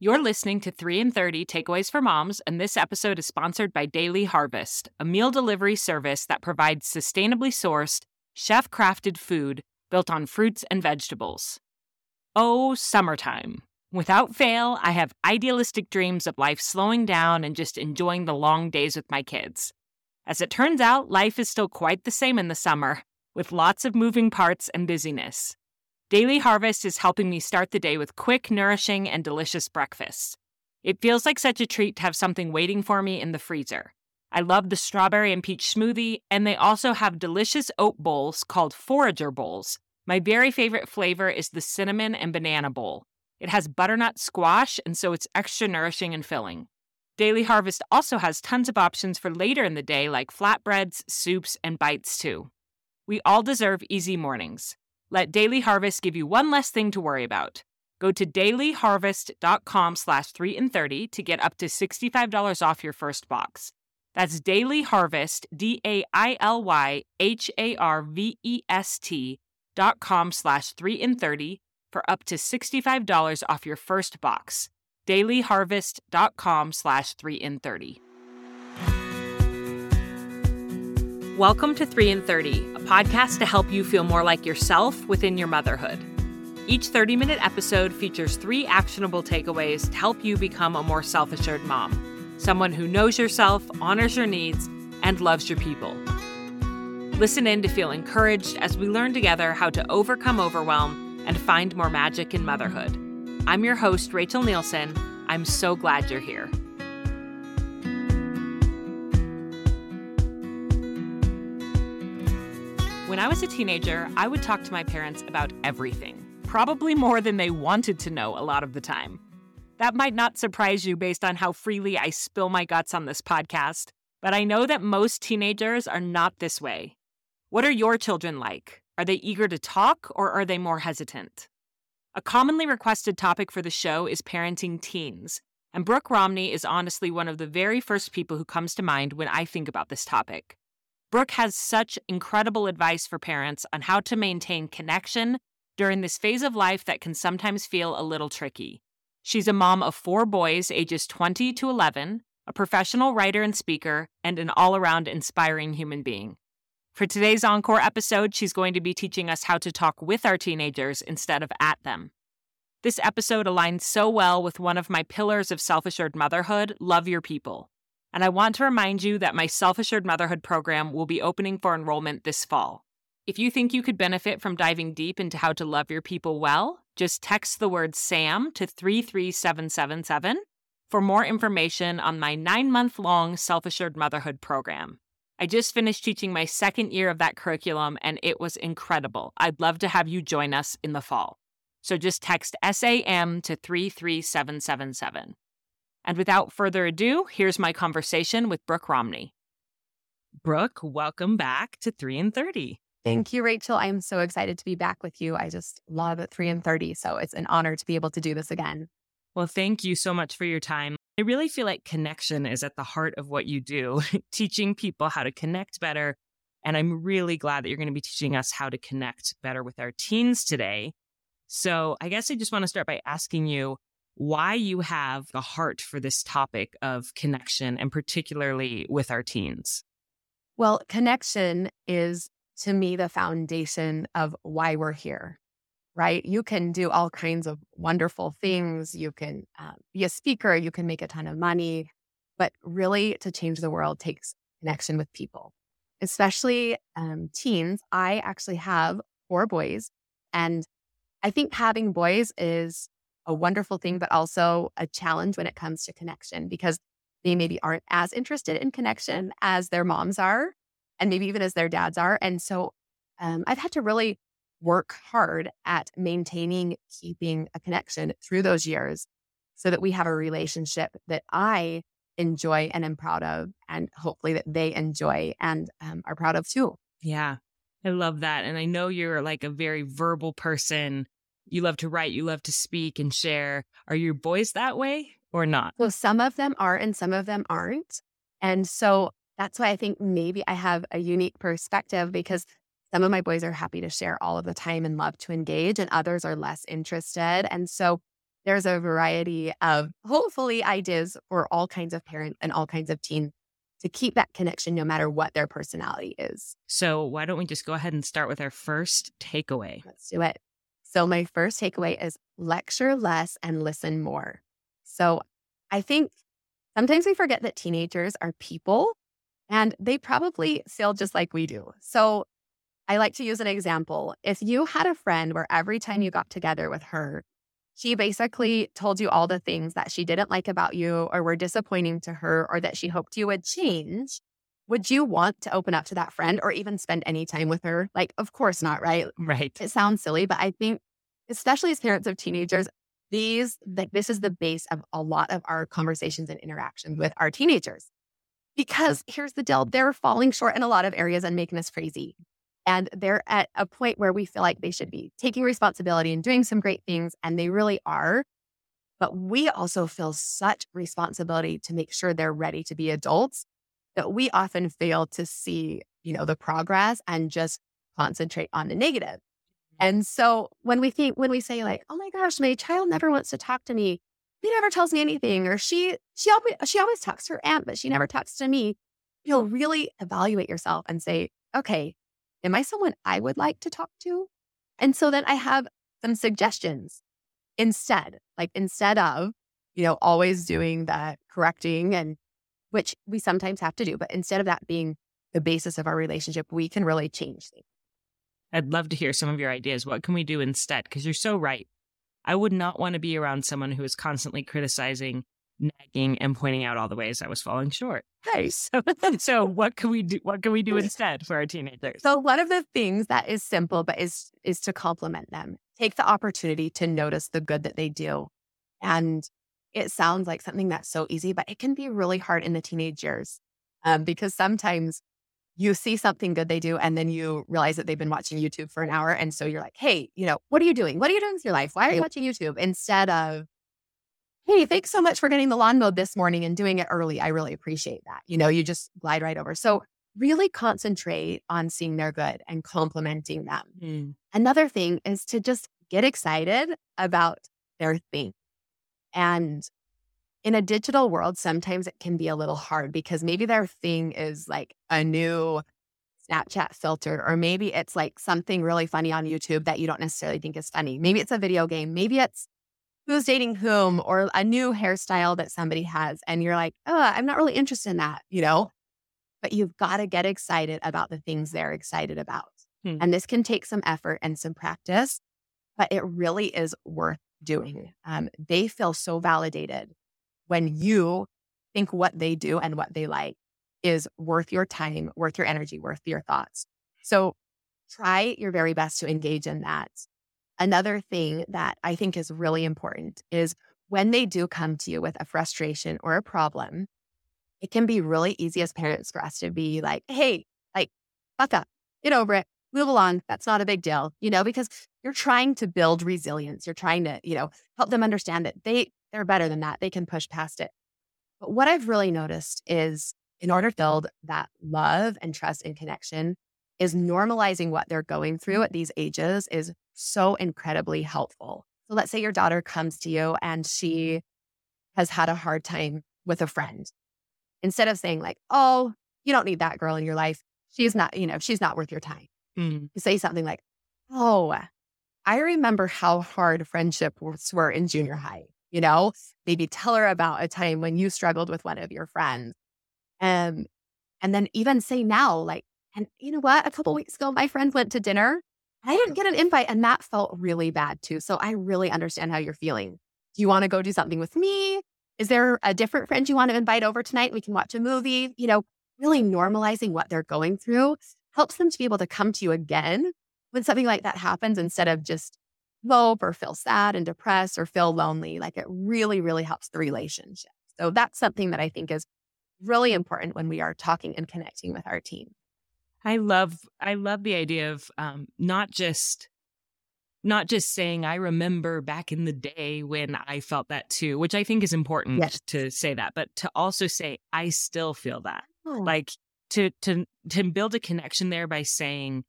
You're listening to 3 in 30 Takeaways for Moms, and this episode is sponsored by Daily Harvest, a meal delivery service that provides sustainably sourced, chef crafted food built on fruits and vegetables. Oh, summertime. Without fail, I have idealistic dreams of life slowing down and just enjoying the long days with my kids. As it turns out, life is still quite the same in the summer, with lots of moving parts and busyness. Daily Harvest is helping me start the day with quick, nourishing, and delicious breakfasts. It feels like such a treat to have something waiting for me in the freezer. I love the strawberry and peach smoothie, and they also have delicious oat bowls called Forager Bowls. My very favorite flavor is the cinnamon and banana bowl. It has butternut squash, and so it's extra nourishing and filling. Daily Harvest also has tons of options for later in the day, like flatbreads, soups, and bites, too. We all deserve easy mornings. Let Daily Harvest give you one less thing to worry about. Go to dailyharvest.com slash 3 and 30 to get up to $65 off your first box. That's Daily Harvest, D A I L Y H A R V E S T dot com slash 3 and 30 for up to $65 off your first box. dailyharvest.com slash 3 and 30. Welcome to 3 in 30, a podcast to help you feel more like yourself within your motherhood. Each 30 minute episode features three actionable takeaways to help you become a more self assured mom, someone who knows yourself, honors your needs, and loves your people. Listen in to feel encouraged as we learn together how to overcome overwhelm and find more magic in motherhood. I'm your host, Rachel Nielsen. I'm so glad you're here. When I was a teenager, I would talk to my parents about everything, probably more than they wanted to know a lot of the time. That might not surprise you based on how freely I spill my guts on this podcast, but I know that most teenagers are not this way. What are your children like? Are they eager to talk or are they more hesitant? A commonly requested topic for the show is parenting teens, and Brooke Romney is honestly one of the very first people who comes to mind when I think about this topic. Brooke has such incredible advice for parents on how to maintain connection during this phase of life that can sometimes feel a little tricky. She's a mom of four boys, ages 20 to 11, a professional writer and speaker, and an all around inspiring human being. For today's Encore episode, she's going to be teaching us how to talk with our teenagers instead of at them. This episode aligns so well with one of my pillars of self assured motherhood love your people. And I want to remind you that my Self Assured Motherhood program will be opening for enrollment this fall. If you think you could benefit from diving deep into how to love your people well, just text the word SAM to 33777 for more information on my nine month long Self Assured Motherhood program. I just finished teaching my second year of that curriculum and it was incredible. I'd love to have you join us in the fall. So just text SAM to 33777. And without further ado, here's my conversation with Brooke Romney. Brooke, welcome back to 3 in 30. Thank you, Rachel. I am so excited to be back with you. I just love 3 in 30. So it's an honor to be able to do this again. Well, thank you so much for your time. I really feel like connection is at the heart of what you do, teaching people how to connect better. And I'm really glad that you're going to be teaching us how to connect better with our teens today. So I guess I just want to start by asking you why you have a heart for this topic of connection and particularly with our teens. Well, connection is to me the foundation of why we're here, right? You can do all kinds of wonderful things. You can uh, be a speaker, you can make a ton of money, but really to change the world takes connection with people, especially um, teens. I actually have four boys, and I think having boys is a wonderful thing, but also a challenge when it comes to connection because they maybe aren't as interested in connection as their moms are, and maybe even as their dads are. And so um, I've had to really work hard at maintaining, keeping a connection through those years so that we have a relationship that I enjoy and am proud of, and hopefully that they enjoy and um, are proud of too. Yeah, I love that. And I know you're like a very verbal person you love to write, you love to speak and share. Are your boys that way or not? Well, some of them are and some of them aren't. And so that's why I think maybe I have a unique perspective because some of my boys are happy to share all of the time and love to engage, and others are less interested. And so there's a variety of hopefully ideas for all kinds of parents and all kinds of teens to keep that connection no matter what their personality is. So, why don't we just go ahead and start with our first takeaway? Let's do it. So, my first takeaway is lecture less and listen more. So, I think sometimes we forget that teenagers are people and they probably feel just like we do. So, I like to use an example. If you had a friend where every time you got together with her, she basically told you all the things that she didn't like about you or were disappointing to her or that she hoped you would change. Would you want to open up to that friend or even spend any time with her? Like, of course not, right? Right. It sounds silly, but I think, especially as parents of teenagers, these like this is the base of a lot of our conversations and interactions with our teenagers. Because here's the deal, they're falling short in a lot of areas and making us crazy. And they're at a point where we feel like they should be taking responsibility and doing some great things, and they really are. But we also feel such responsibility to make sure they're ready to be adults that we often fail to see, you know, the progress and just concentrate on the negative. Mm-hmm. And so when we think, when we say like, oh my gosh, my child never wants to talk to me, he never tells me anything, or she, she always, she always talks to her aunt, but she never talks to me. You'll really evaluate yourself and say, okay, Am I someone I would like to talk to? And so then I have some suggestions instead, like instead of, you know, always doing that correcting and which we sometimes have to do, but instead of that being the basis of our relationship, we can really change things. I'd love to hear some of your ideas. What can we do instead? Because you're so right. I would not want to be around someone who is constantly criticizing nagging and pointing out all the ways I was falling short. Nice. So, so what can we do? What can we do instead for our teenagers? So one of the things that is simple, but is is to compliment them. Take the opportunity to notice the good that they do, and it sounds like something that's so easy, but it can be really hard in the teenage years um, because sometimes you see something good they do, and then you realize that they've been watching YouTube for an hour, and so you're like, "Hey, you know, what are you doing? What are you doing with your life? Why are you watching YouTube?" Instead of Hey, thanks so much for getting the lawn mowed this morning and doing it early. I really appreciate that. You know, you just glide right over. So, really concentrate on seeing their good and complimenting them. Mm. Another thing is to just get excited about their thing. And in a digital world, sometimes it can be a little hard because maybe their thing is like a new Snapchat filter, or maybe it's like something really funny on YouTube that you don't necessarily think is funny. Maybe it's a video game. Maybe it's who's dating whom or a new hairstyle that somebody has. And you're like, oh, I'm not really interested in that, you know? But you've got to get excited about the things they're excited about. Hmm. And this can take some effort and some practice, but it really is worth doing. Um, they feel so validated when you think what they do and what they like is worth your time, worth your energy, worth your thoughts. So try your very best to engage in that Another thing that I think is really important is when they do come to you with a frustration or a problem, it can be really easy as parents for us to be like, hey, like, fuck up, get over it, move along. That's not a big deal, you know, because you're trying to build resilience. You're trying to, you know, help them understand that they they're better than that. They can push past it. But what I've really noticed is in order to build that love and trust and connection, is normalizing what they're going through at these ages is so incredibly helpful. So let's say your daughter comes to you and she has had a hard time with a friend. Instead of saying like, "Oh, you don't need that girl in your life. She's not, you know, she's not worth your time." Mm. You say something like, "Oh, I remember how hard friendships were in junior high." You know, maybe tell her about a time when you struggled with one of your friends. Um, and then even say now, like, and you know what? A couple weeks ago, my friends went to dinner. I didn't get an invite, and that felt really bad too. So I really understand how you're feeling. Do you want to go do something with me? Is there a different friend you want to invite over tonight? We can watch a movie. You know, really normalizing what they're going through helps them to be able to come to you again when something like that happens instead of just mope or feel sad and depressed or feel lonely. Like it really, really helps the relationship. So that's something that I think is really important when we are talking and connecting with our team. I love I love the idea of um, not just not just saying I remember back in the day when I felt that too, which I think is important yes. to say that, but to also say I still feel that. Oh. Like to to to build a connection there by saying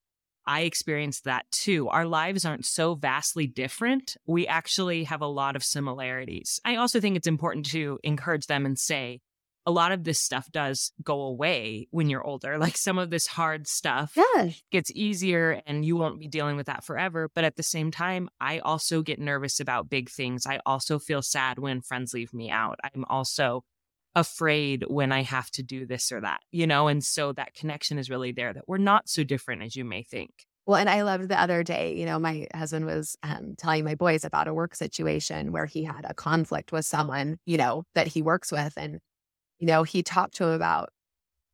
I experienced that too. Our lives aren't so vastly different. We actually have a lot of similarities. I also think it's important to encourage them and say, a lot of this stuff does go away when you're older. Like some of this hard stuff yeah. gets easier and you won't be dealing with that forever. But at the same time, I also get nervous about big things. I also feel sad when friends leave me out. I'm also afraid when I have to do this or that, you know? And so that connection is really there that we're not so different as you may think. Well, and I loved the other day, you know, my husband was um, telling my boys about a work situation where he had a conflict with someone, you know, that he works with. And, you know, he talked to him about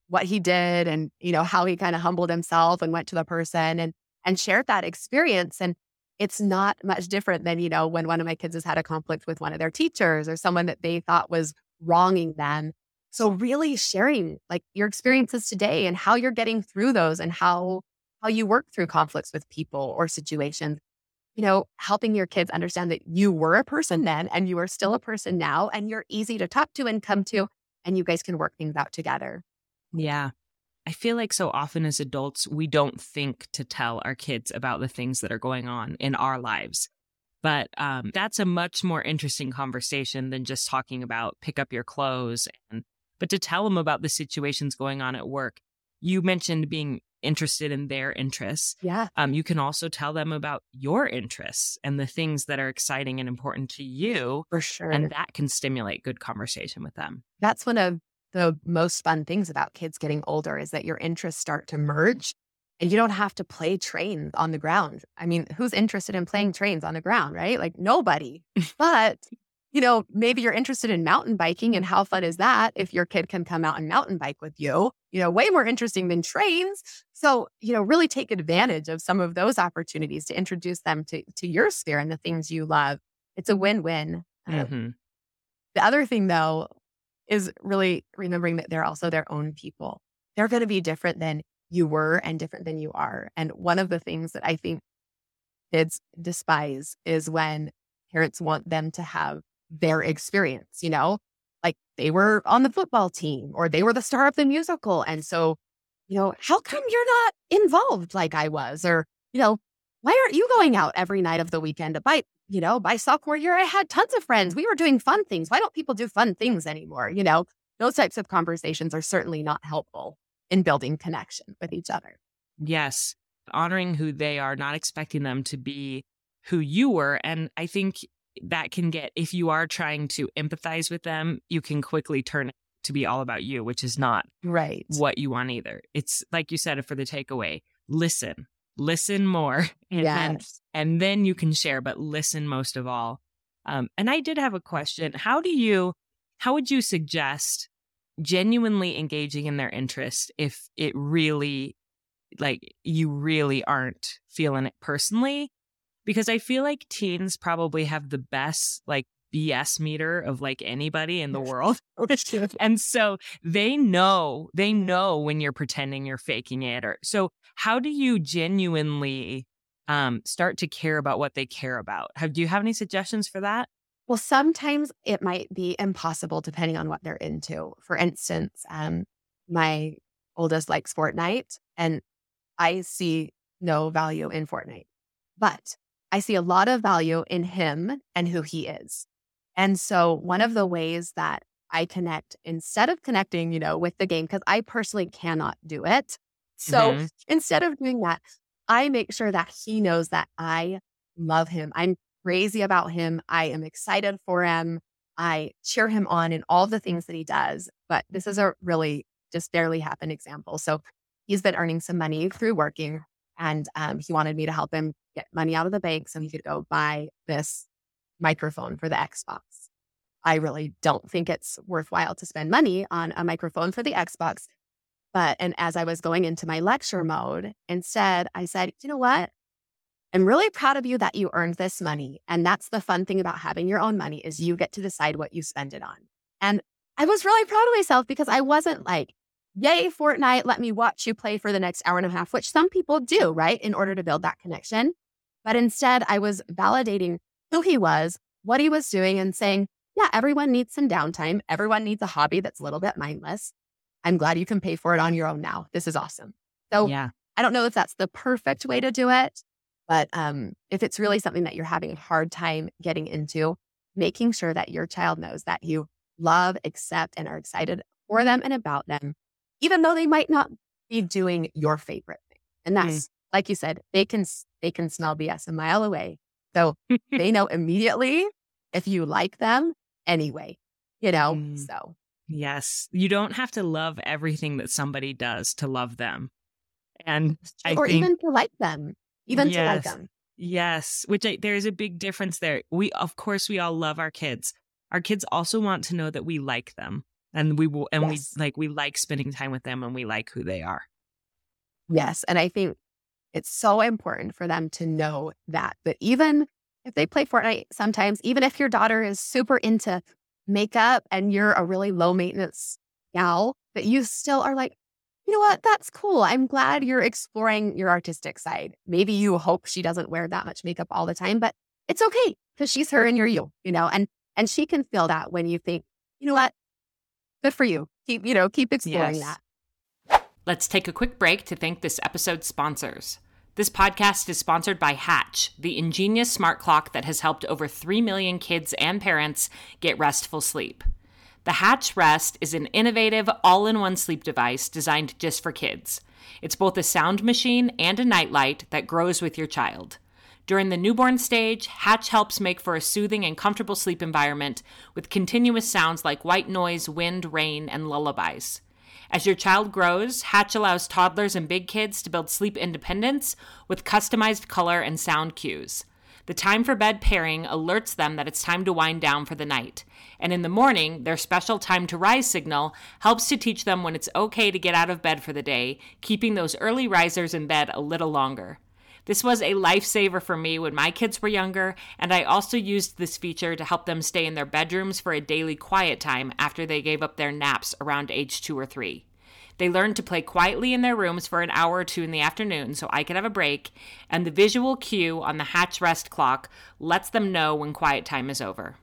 what he did and, you know, how he kind of humbled himself and went to the person and, and shared that experience. And it's not much different than, you know, when one of my kids has had a conflict with one of their teachers or someone that they thought was wronging them. So really sharing like your experiences today and how you're getting through those and how how you work through conflicts with people or situations. You know, helping your kids understand that you were a person then and you are still a person now and you're easy to talk to and come to and you guys can work things out together. Yeah. I feel like so often as adults, we don't think to tell our kids about the things that are going on in our lives. But um, that's a much more interesting conversation than just talking about pick up your clothes and but to tell them about the situations going on at work. You mentioned being interested in their interests. Yeah. Um, you can also tell them about your interests and the things that are exciting and important to you. For sure. And that can stimulate good conversation with them. That's one of the most fun things about kids getting older is that your interests start to merge and you don't have to play trains on the ground. I mean, who's interested in playing trains on the ground, right? Like nobody. but, you know, maybe you're interested in mountain biking and how fun is that if your kid can come out and mountain bike with you? You know, way more interesting than trains. So, you know, really take advantage of some of those opportunities to introduce them to to your sphere and the things you love. It's a win-win. Um, Mm-hmm. the other thing though is really remembering that they're also their own people. They're going to be different than you were and different than you are. And one of the things that I think kids despise is when parents want them to have their experience, you know, like they were on the football team or they were the star of the musical. And so, you know, how come you're not involved like I was? Or, you know, why aren't you going out every night of the weekend buy, you know, by sophomore year, I had tons of friends. We were doing fun things. Why don't people do fun things anymore? You know, those types of conversations are certainly not helpful in building connection with each other. Yes. Honoring who they are, not expecting them to be who you were. And I think that can get, if you are trying to empathize with them, you can quickly turn it to be all about you, which is not Right. what you want either. It's like you said, for the takeaway, listen, listen more. And, then, Yes. and then you can share, but listen most of all. Um, and I did have a question. How do you, how would you suggest genuinely engaging in their interest if it really, like, you really aren't feeling it personally? Because I feel like teens probably have the best, like, BS meter of like anybody in the world. And so they know, they know when you're pretending you're faking it or so how do you genuinely um start to care about what they care about? Have do you have any suggestions for that? Well, sometimes it might be impossible depending on what they're into. For instance, um, my oldest likes Fortnite, and I see no value in Fortnite, but I see a lot of value in him and who he is. And so, one of the ways that I connect instead of connecting, you know, with the game, because I personally cannot do it. So, Mhm. instead of doing that, I make sure that he knows that I love him. I'm crazy about him. I am excited for him. I cheer him on in all the things that he does. But this is a really just barely happened example. So he's been earning some money through working, and um, he wanted me to help him get money out of the bank so he could go buy this microphone for the Xbox. I really don't think it's worthwhile to spend money on a microphone for the Xbox. But, and as I was going into my lecture mode, instead, I said, you know what? I'm really proud of you that you earned this money. And that's the fun thing about having your own money is you get to decide what you spend it on. And I was really proud of myself because I wasn't like, yay, Fortnite, let me watch you play for the next hour and a half, which some people do, right? In order to build that connection. But instead, I was validating who he was, what he was doing, and saying, yeah, everyone needs some downtime. Everyone needs a hobby that's a little bit mindless. I'm glad you can pay for it on your own now. This is awesome. So Yeah. I don't know if that's the perfect way to do it, but um, if it's really something that you're having a hard time getting into, making sure that your child knows that you love, accept, and are excited for them and about them, even though they might not be doing your favorite thing. And mm. that's, mm. like you said, they can they can smell BS a mile away. So they know immediately if you like them anyway, you know? Mm. So Yes. You don't have to love everything that somebody does to love them. And I or think, even to like them. Even yes, to like them. Yes. Which I, there is a big difference there. We of course we all love our kids. Our kids also want to know that we like them. And we will and yes. we like we like spending time with them and we like who they are. Yes. And I think it's so important for them to know that. But even if they play Fortnite sometimes, even if your daughter is super into makeup and you're a really low maintenance gal, that you still are like, you know what? That's cool. I'm glad you're exploring your artistic side. Maybe you hope she doesn't wear that much makeup all the time, but it's okay because she's her and you're you, you know, and and she can feel that when you think, you know what? Good for you. Keep, you know, keep exploring yes. that. Let's take a quick break to thank this episode's sponsors. This podcast is sponsored by Hatch, the ingenious smart clock that has helped over 3 million kids and parents get restful sleep. The Hatch Rest is an innovative, all in one sleep device designed just for kids. It's both a sound machine and a nightlight that grows with your child. During the newborn stage, Hatch helps make for a soothing and comfortable sleep environment with continuous sounds like white noise, wind, rain, and lullabies. As your child grows, Hatch allows toddlers and big kids to build sleep independence with customized color and sound cues. The time for bed pairing alerts them that it's time to wind down for the night. And in the morning, their special time to rise signal helps to teach them when it's okay to get out of bed for the day, keeping those early risers in bed a little longer. This was a lifesaver for me when my kids were younger, and I also used this feature to help them stay in their bedrooms for a daily quiet time after they gave up their naps around age two or three. They learned to play quietly in their rooms for an hour or two in the afternoon so I could have a break, and the visual cue on the Hatch Rest clock lets them know when quiet time is over.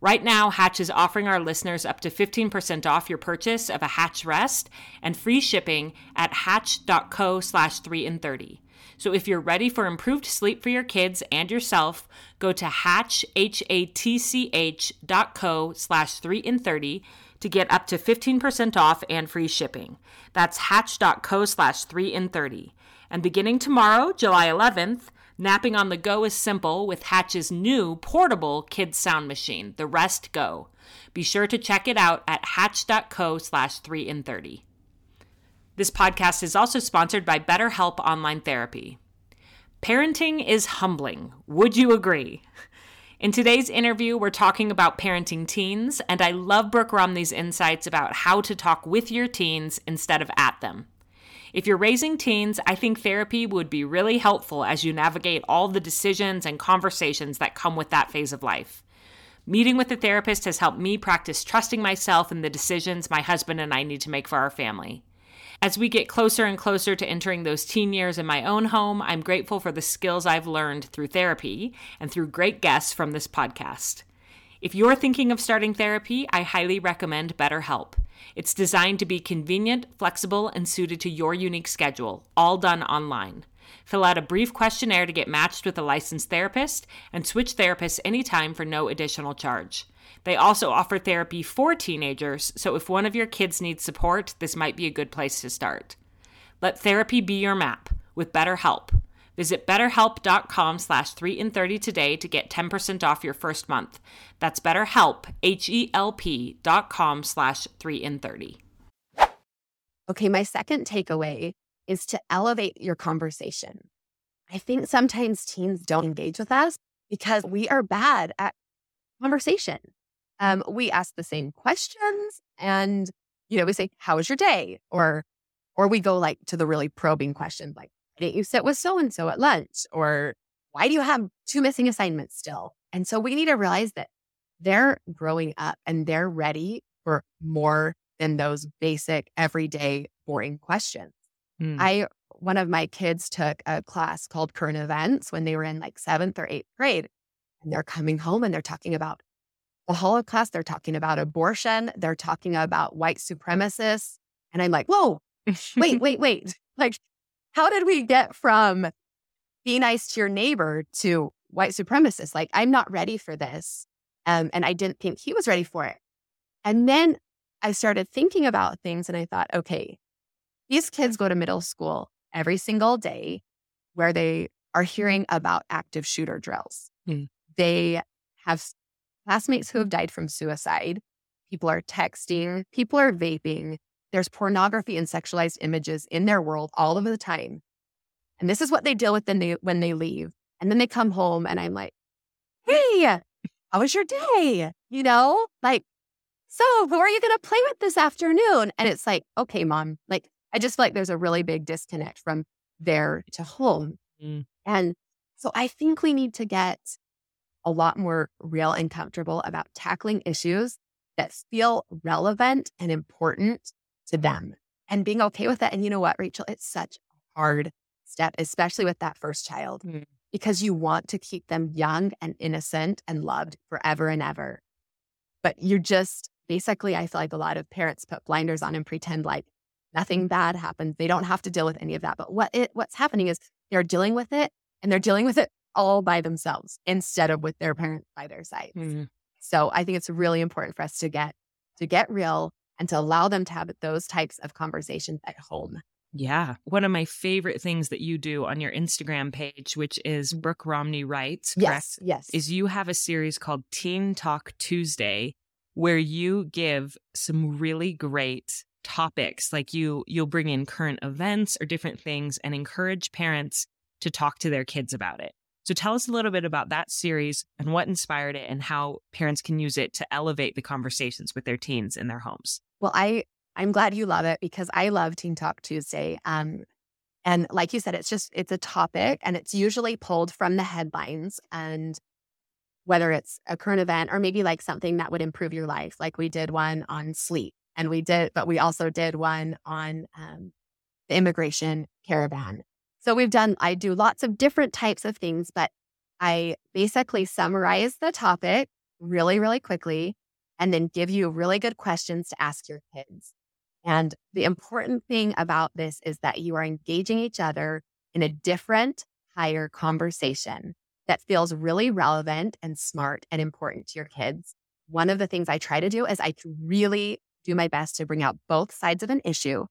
Right now, Hatch is offering our listeners up to 15% off your purchase of a Hatch Rest and free shipping at hatch.co slash 3 and 30. So if you're ready for improved sleep for your kids and yourself, go to hatch, H-A-T-C-H dot co slash 3 in 30 to get up to 15% off and free shipping. That's hatch.co slash 3 in 30. And beginning tomorrow, July 11th, napping on the go is simple with Hatch's new portable kids sound machine, the Rest Go. Be sure to check it out at hatch.co slash 3 in 30. This podcast is also sponsored by BetterHelp Online Therapy. Parenting is humbling. Would you agree? In today's interview, we're talking about parenting teens, and I love Brooke Romney's insights about how to talk with your teens instead of at them. If you're raising teens, I think therapy would be really helpful as you navigate all the decisions and conversations that come with that phase of life. Meeting with a therapist has helped me practice trusting myself in the decisions my husband and I need to make for our family. As we get closer and closer to entering those teen years in my own home, I'm grateful for the skills I've learned through therapy and through great guests from this podcast. If you're thinking of starting therapy, I highly recommend BetterHelp. It's designed to be convenient, flexible, and suited to your unique schedule, all done online. Fill out a brief questionnaire to get matched with a licensed therapist and switch therapists anytime for no additional charge. They also offer therapy for teenagers, so if one of your kids needs support, this might be a good place to start. Let therapy be your map with BetterHelp. Visit betterhelp.com slash 3 in 30 today to get 10% off your first month. That's betterhelp, H-E-L-P dot com slash 3 in 30. Okay, my second takeaway is to elevate your conversation. I think sometimes teens don't engage with us because we are bad at conversation um, we ask the same questions and, you know, we say, how was your day? Or, or we go like to the really probing questions like, why didn't you sit with so and so at lunch? Or why do you have two missing assignments still? And so we need to realize that they're growing up and they're ready for more than those basic, everyday, boring questions. Hmm. I, one of my kids took a class called current events when they were in like seventh or eighth grade. And they're coming home and they're talking about the Holocaust, they're talking about abortion, they're talking about white supremacists. And I'm like, whoa, wait, wait, wait. Like, how did we get from be nice to your neighbor to white supremacists? Like, I'm not ready for this. Um, and I didn't think he was ready for it. And then I started thinking about things and I thought, okay, these kids go to middle school every single day where they are hearing about active shooter drills. Mm. They have classmates who have died from suicide. People are texting, people are vaping. There's pornography and sexualized images in their world all of the time. And this is what they deal with when they, when they leave. And then they come home and I'm like, hey, how was your day? You know, like, so who are you going to play with this afternoon? And it's like, okay, mom, like, I just feel like there's a really big disconnect from there to home. Mm. And so I think we need to get a lot more real and comfortable about tackling issues that feel relevant and important to them and being okay with that. And you know what, Rachel? It's such a hard step, especially with that first child, mm. because you want to keep them young and innocent and loved forever and ever. But you're just basically, I feel like a lot of parents put blinders on and pretend like nothing bad happens. They don't have to deal with any of that. But what it, what's happening is they're dealing with it and they're dealing with it all by themselves instead of with their parents by their side. Mm-hmm. So I think it's really important for us to get to get real and to allow them to have those types of conversations at home. Yeah. One of my favorite things that you do on your Instagram page, which is Brooke Romney Writes, yes, yes, is you have a series called Teen Talk Tuesday where you give some really great topics like you you'll bring in current events or different things and encourage parents to talk to their kids about it. So tell us a little bit about that series and what inspired it and how parents can use it to elevate the conversations with their teens in their homes. Well, I I'm glad you love it because I love Teen Talk Tuesday. Um, and like you said, it's just it's a topic and it's usually pulled from the headlines and whether it's a current event or maybe like something that would improve your life, like we did one on sleep and we did, but we also did one on um, the immigration caravan. So we've done, I do lots of different types of things, but I basically summarize the topic really, really quickly and then give you really good questions to ask your kids. And the important thing about this is that you are engaging each other in a different, higher conversation that feels really relevant and smart and important to your kids. One of the things I try to do is I really do my best to bring out both sides of an issue.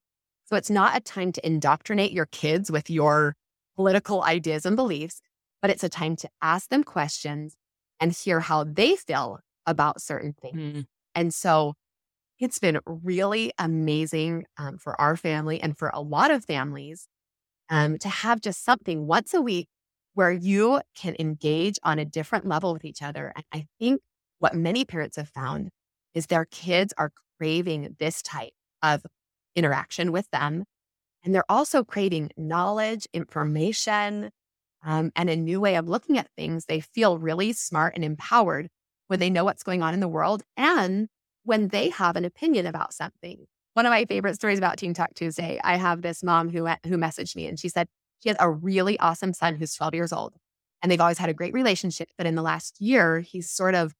So it's not a time to indoctrinate your kids with your political ideas and beliefs, but it's a time to ask them questions and hear how they feel about certain things. Mm. And so it's been really amazing um, for our family and for a lot of families um, to have just something once a week where you can engage on a different level with each other. And I think what many parents have found is their kids are craving this type of interaction with them. And they're also creating knowledge, information, um, and a new way of looking at things. They feel really smart and empowered when they know what's going on in the world and when they have an opinion about something. One of my favorite stories about Teen Talk Tuesday, I have this mom who, who messaged me and she said she has a really awesome son who's 12 years old and they've always had a great relationship. But in the last year, he's sort of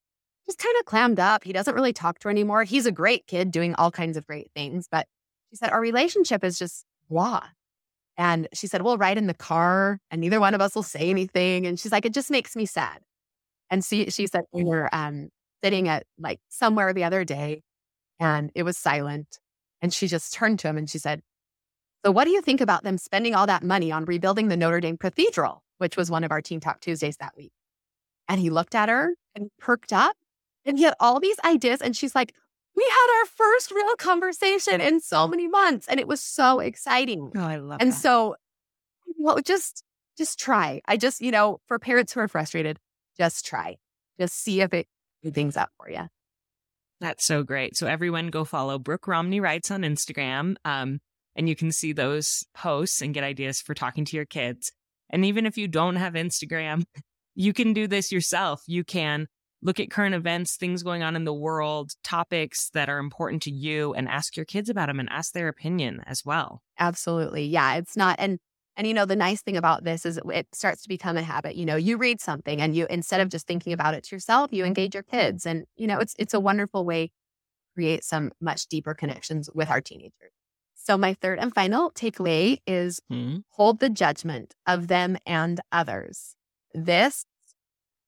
just kind of clammed up. He doesn't really talk to her anymore. He's a great kid doing all kinds of great things. But she said, our relationship is just blah. And she said, we'll ride in the car and neither one of us will say anything. And she's like, it just makes me sad. And she, she said, we were um, sitting at like somewhere the other day and it was silent. And she just turned to him and she said, So, what do you think about them spending all that money on rebuilding the Notre Dame Cathedral, which was one of our Teen Talk Tuesdays that week? And he looked at her and perked up and he had all these ideas. And she's like, We had our first real conversation in so many months. And it was so exciting. Oh, I love And that. so, well, just, just try. I just, you know, for parents who are frustrated, just try. Just see if it things up for you. That's so great. So everyone go follow Brooke Romney Writes on Instagram. Um, and you can see those posts and get ideas for talking to your kids. And even if you don't have Instagram, you can do this yourself. You can look at current events, things going on in the world, topics that are important to you, and ask your kids about them and ask their opinion as well. Absolutely. Yeah. It's not, and and you know, the nice thing about this is it starts to become a habit. You know, you read something and you instead of just thinking about it to yourself, you engage your kids. And, you know, it's it's a wonderful way to create some much deeper connections with our teenagers. So, my third and final takeaway is Hmm? hold the judgment of them and others. This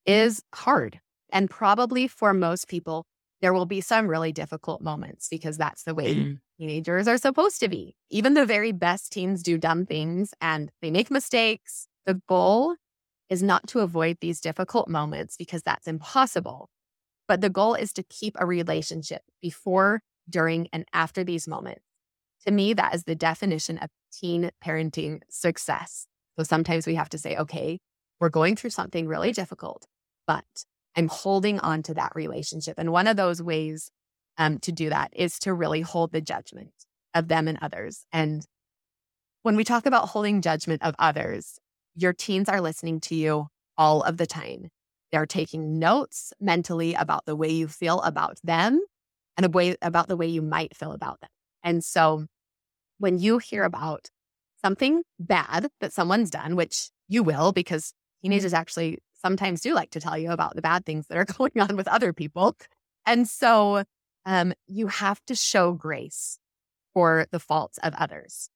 is hard. And probably for most people, there will be some really difficult moments because that's the way Mm. teenagers are supposed to be. Even the very best teens do dumb things and they make mistakes. The goal is not to avoid these difficult moments because that's impossible. But the goal is to keep a relationship before, during, and after these moments. To me, that is the definition of teen parenting success. So sometimes we have to say, okay, we're going through something really difficult, but I'm holding on to that relationship. And one of those ways um, to do that is to really hold the judgment of them and others. And when we talk about holding judgment of others, your teens are listening to you all of the time. They're taking notes mentally about the way you feel about them and a way about the way you might feel about them. And so when you hear about something bad that someone's done, which you will, because teenagers actually sometimes do like to tell you about the bad things that are going on with other people. And so um, you have to show grace for the faults of others.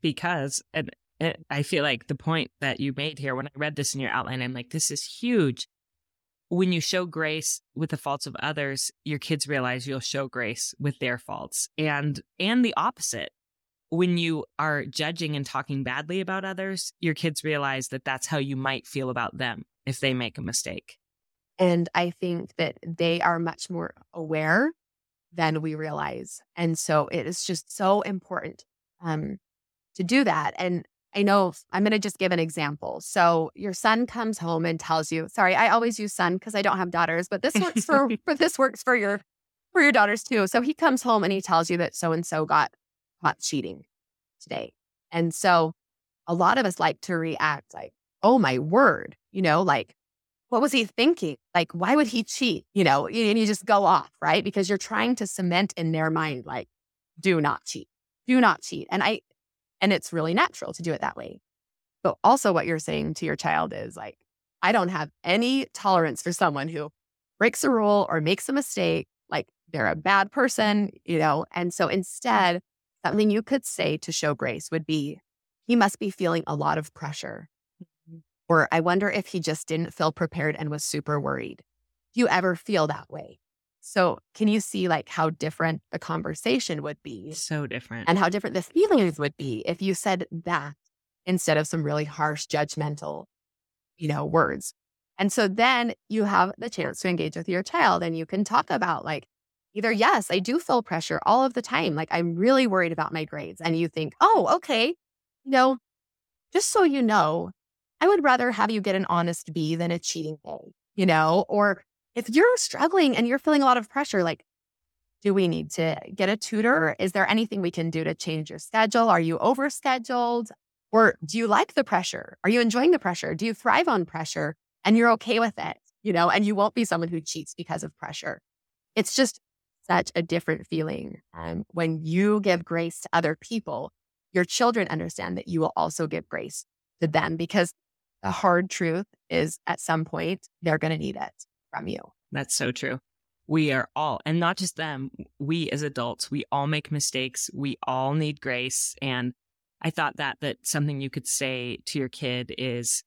because and I feel like the point that you made here when I read this in your outline, I'm like, this is huge. When you show grace with the faults of others, your kids realize you'll show grace with their faults, and and the opposite. When you are judging and talking badly about others, your kids realize that that's how you might feel about them if they make a mistake. And I think that they are much more aware than we realize. And so it is just so important um, to do that. And I know I'm going to just give an example. So your son comes home and tells you, sorry, I always use son because I don't have daughters, but this works for, but this works for your, for your daughters too. So he comes home and he tells you that so and so got caught cheating today. And so a lot of us like to react like, oh my word, you know, like, what was he thinking? Like, why would he cheat? You know, and you just go off, right? Because you're trying to cement in their mind, like, do not cheat, do not cheat. And I, and it's really natural to do it that way. But also, what you're saying to your child is like, I don't have any tolerance for someone who breaks a rule or makes a mistake. Like, they're a bad person, you know? And so mm. instead, something you could say to show grace would be, he must be feeling a lot of pressure. Mm-hmm. Or I wonder if he just didn't feel prepared and was super worried. Do you ever feel that way? So, can you see like how different the conversation would be So different. and how different the feelings would be if you said that instead of some really harsh, judgmental, you know, words? And so then you have the chance to engage with your child and you can talk about like, either, yes, I do feel pressure all of the time. Like, I'm really worried about my grades. And you think, oh, okay, you know, just so you know, I would rather have you get an honest B than a cheating A, you know? Or if you're struggling and you're feeling a lot of pressure, like, do we need to get a tutor? Is there anything we can do to change your schedule? Are you overscheduled? Or do you like the pressure? Are you enjoying the pressure? Do you thrive on pressure and you're okay with it? You know, and you won't be someone who cheats because of pressure. It's just such a different feeling. Um, when you give grace to other people, your children understand that you will also give grace to them because the hard truth is at some point they're going to need it from you. That's so true. We are all, and not just them, we as adults, we all make mistakes. We all need grace. And I thought that that something you could say to your kid is,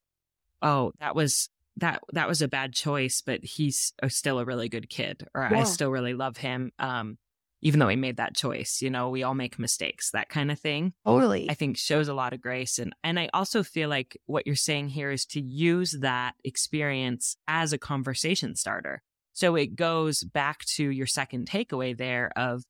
"Oh, that was that that was a bad choice, but he's still a really good kid, or I still really love him, um, even though he made that choice." You know, we all make mistakes, that kind of thing. Totally. I think shows a lot of grace. And and I also feel like what you're saying here is to use that experience as a conversation starter. So it goes back to your second takeaway there of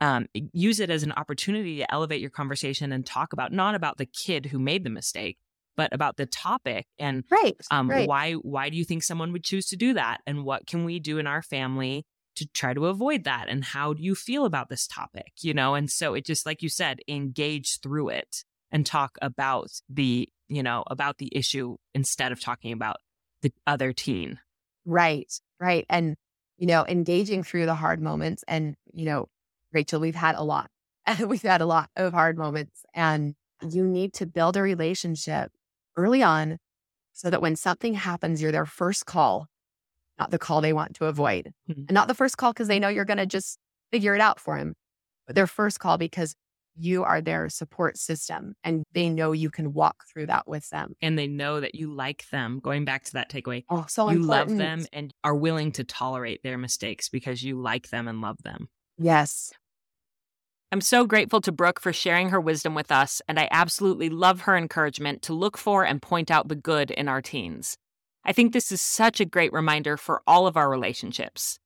um, use it as an opportunity to elevate your conversation and talk about not about the kid who made the mistake, but about the topic and right. um, right. why why do you think someone would choose to do that and what can we do in our family to try to avoid that and how do you feel about this topic you know and so it just like you said engage through it and talk about the you know about the issue instead of talking about the other teen Right, right. And, you know, engaging through the hard moments. And, you know, Rachel, we've had a lot. we've had a lot of hard moments. And you need to build a relationship early on so that when something happens, you're their first call, not the call they want to avoid. Mhm. And not the first call because they know you're going to just figure it out for them, but their first call because you are their support system and they know you can walk through that with them. And they know that you like them. Going back to that takeaway. Oh, so you important. love them and are willing to tolerate their mistakes because you like them and love them. Yes. I'm so grateful to Brooke for sharing her wisdom with us, and I absolutely love her encouragement to look for and point out the good in our teens. I think this is such a great reminder for all of our relationships.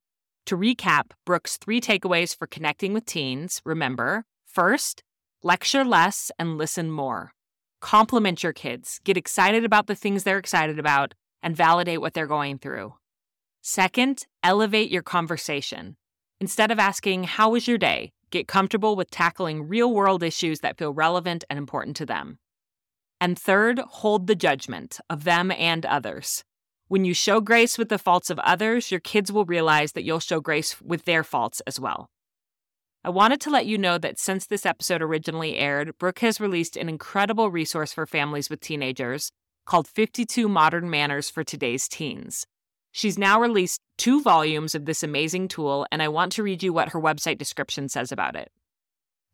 To recap, Brooke's three takeaways for connecting with teens remember, first, lecture less and listen more. Compliment your kids, get excited about the things they're excited about, and validate what they're going through. Second, elevate your conversation. Instead of asking, How was your day? Get comfortable with tackling real world issues that feel relevant and important to them. And third, hold the judgment of them and others. When you show grace with the faults of others, your kids will realize that you'll show grace with their faults as well. I wanted to let you know that since this episode originally aired, Brooke has released an incredible resource for families with teenagers called 52 Modern Manners for Today's Teens. She's now released two volumes of this amazing tool, and I want to read you what her website description says about it.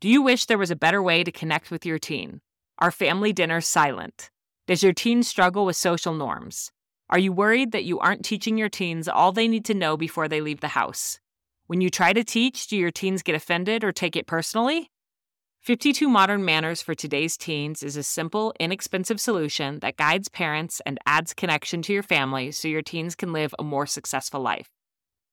Do you wish there was a better way to connect with your teen? Are family dinners silent? Does your teen struggle with social norms? Are you worried that you aren't teaching your teens all they need to know before they leave the house? When you try to teach, do your teens get offended or take it personally? 52 Modern Manners for Today's Teens is a simple, inexpensive solution that guides parents and adds connection to your family so your teens can live a more successful life.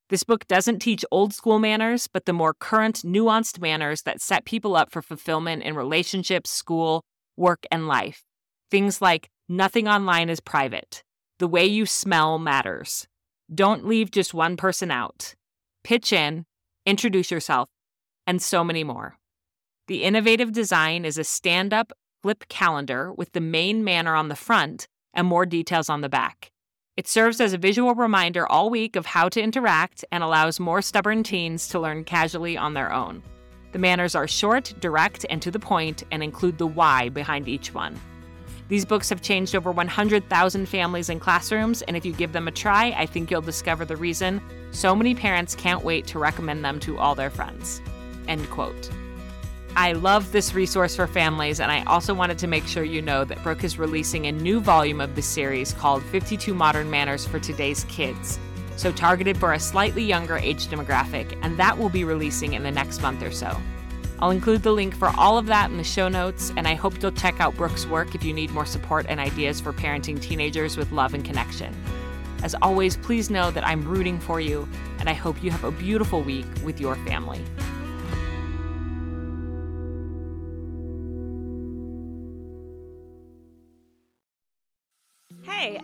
This book doesn't teach old school manners, but the more current, nuanced manners that set people up for fulfillment in relationships, school, work, and life. Things like nothing online is private, the way you smell matters, don't leave just one person out, pitch in, introduce yourself, and so many more. The innovative design is a stand up flip calendar with the main manner on the front and more details on the back. It serves as a visual reminder all week of how to interact and allows more stubborn teens to learn casually on their own. The manners are short, direct, and to the point and include the why behind each one. These books have changed over 100,000 families and classrooms, and if you give them a try, I think you'll discover the reason so many parents can't wait to recommend them to all their friends. End quote. I love this resource for families, and I also wanted to make sure you know that Brooke is releasing a new volume of the series called 52 Modern Manners for Today's Kids, so targeted for a slightly younger age demographic, and that will be releasing in the next month or so. I'll include the link for all of that in the show notes, and I hope you'll check out Brooke's work if you need more support and ideas for parenting teenagers with love and connection. As always, please know that I'm rooting for you, and I hope you have a beautiful week with your family.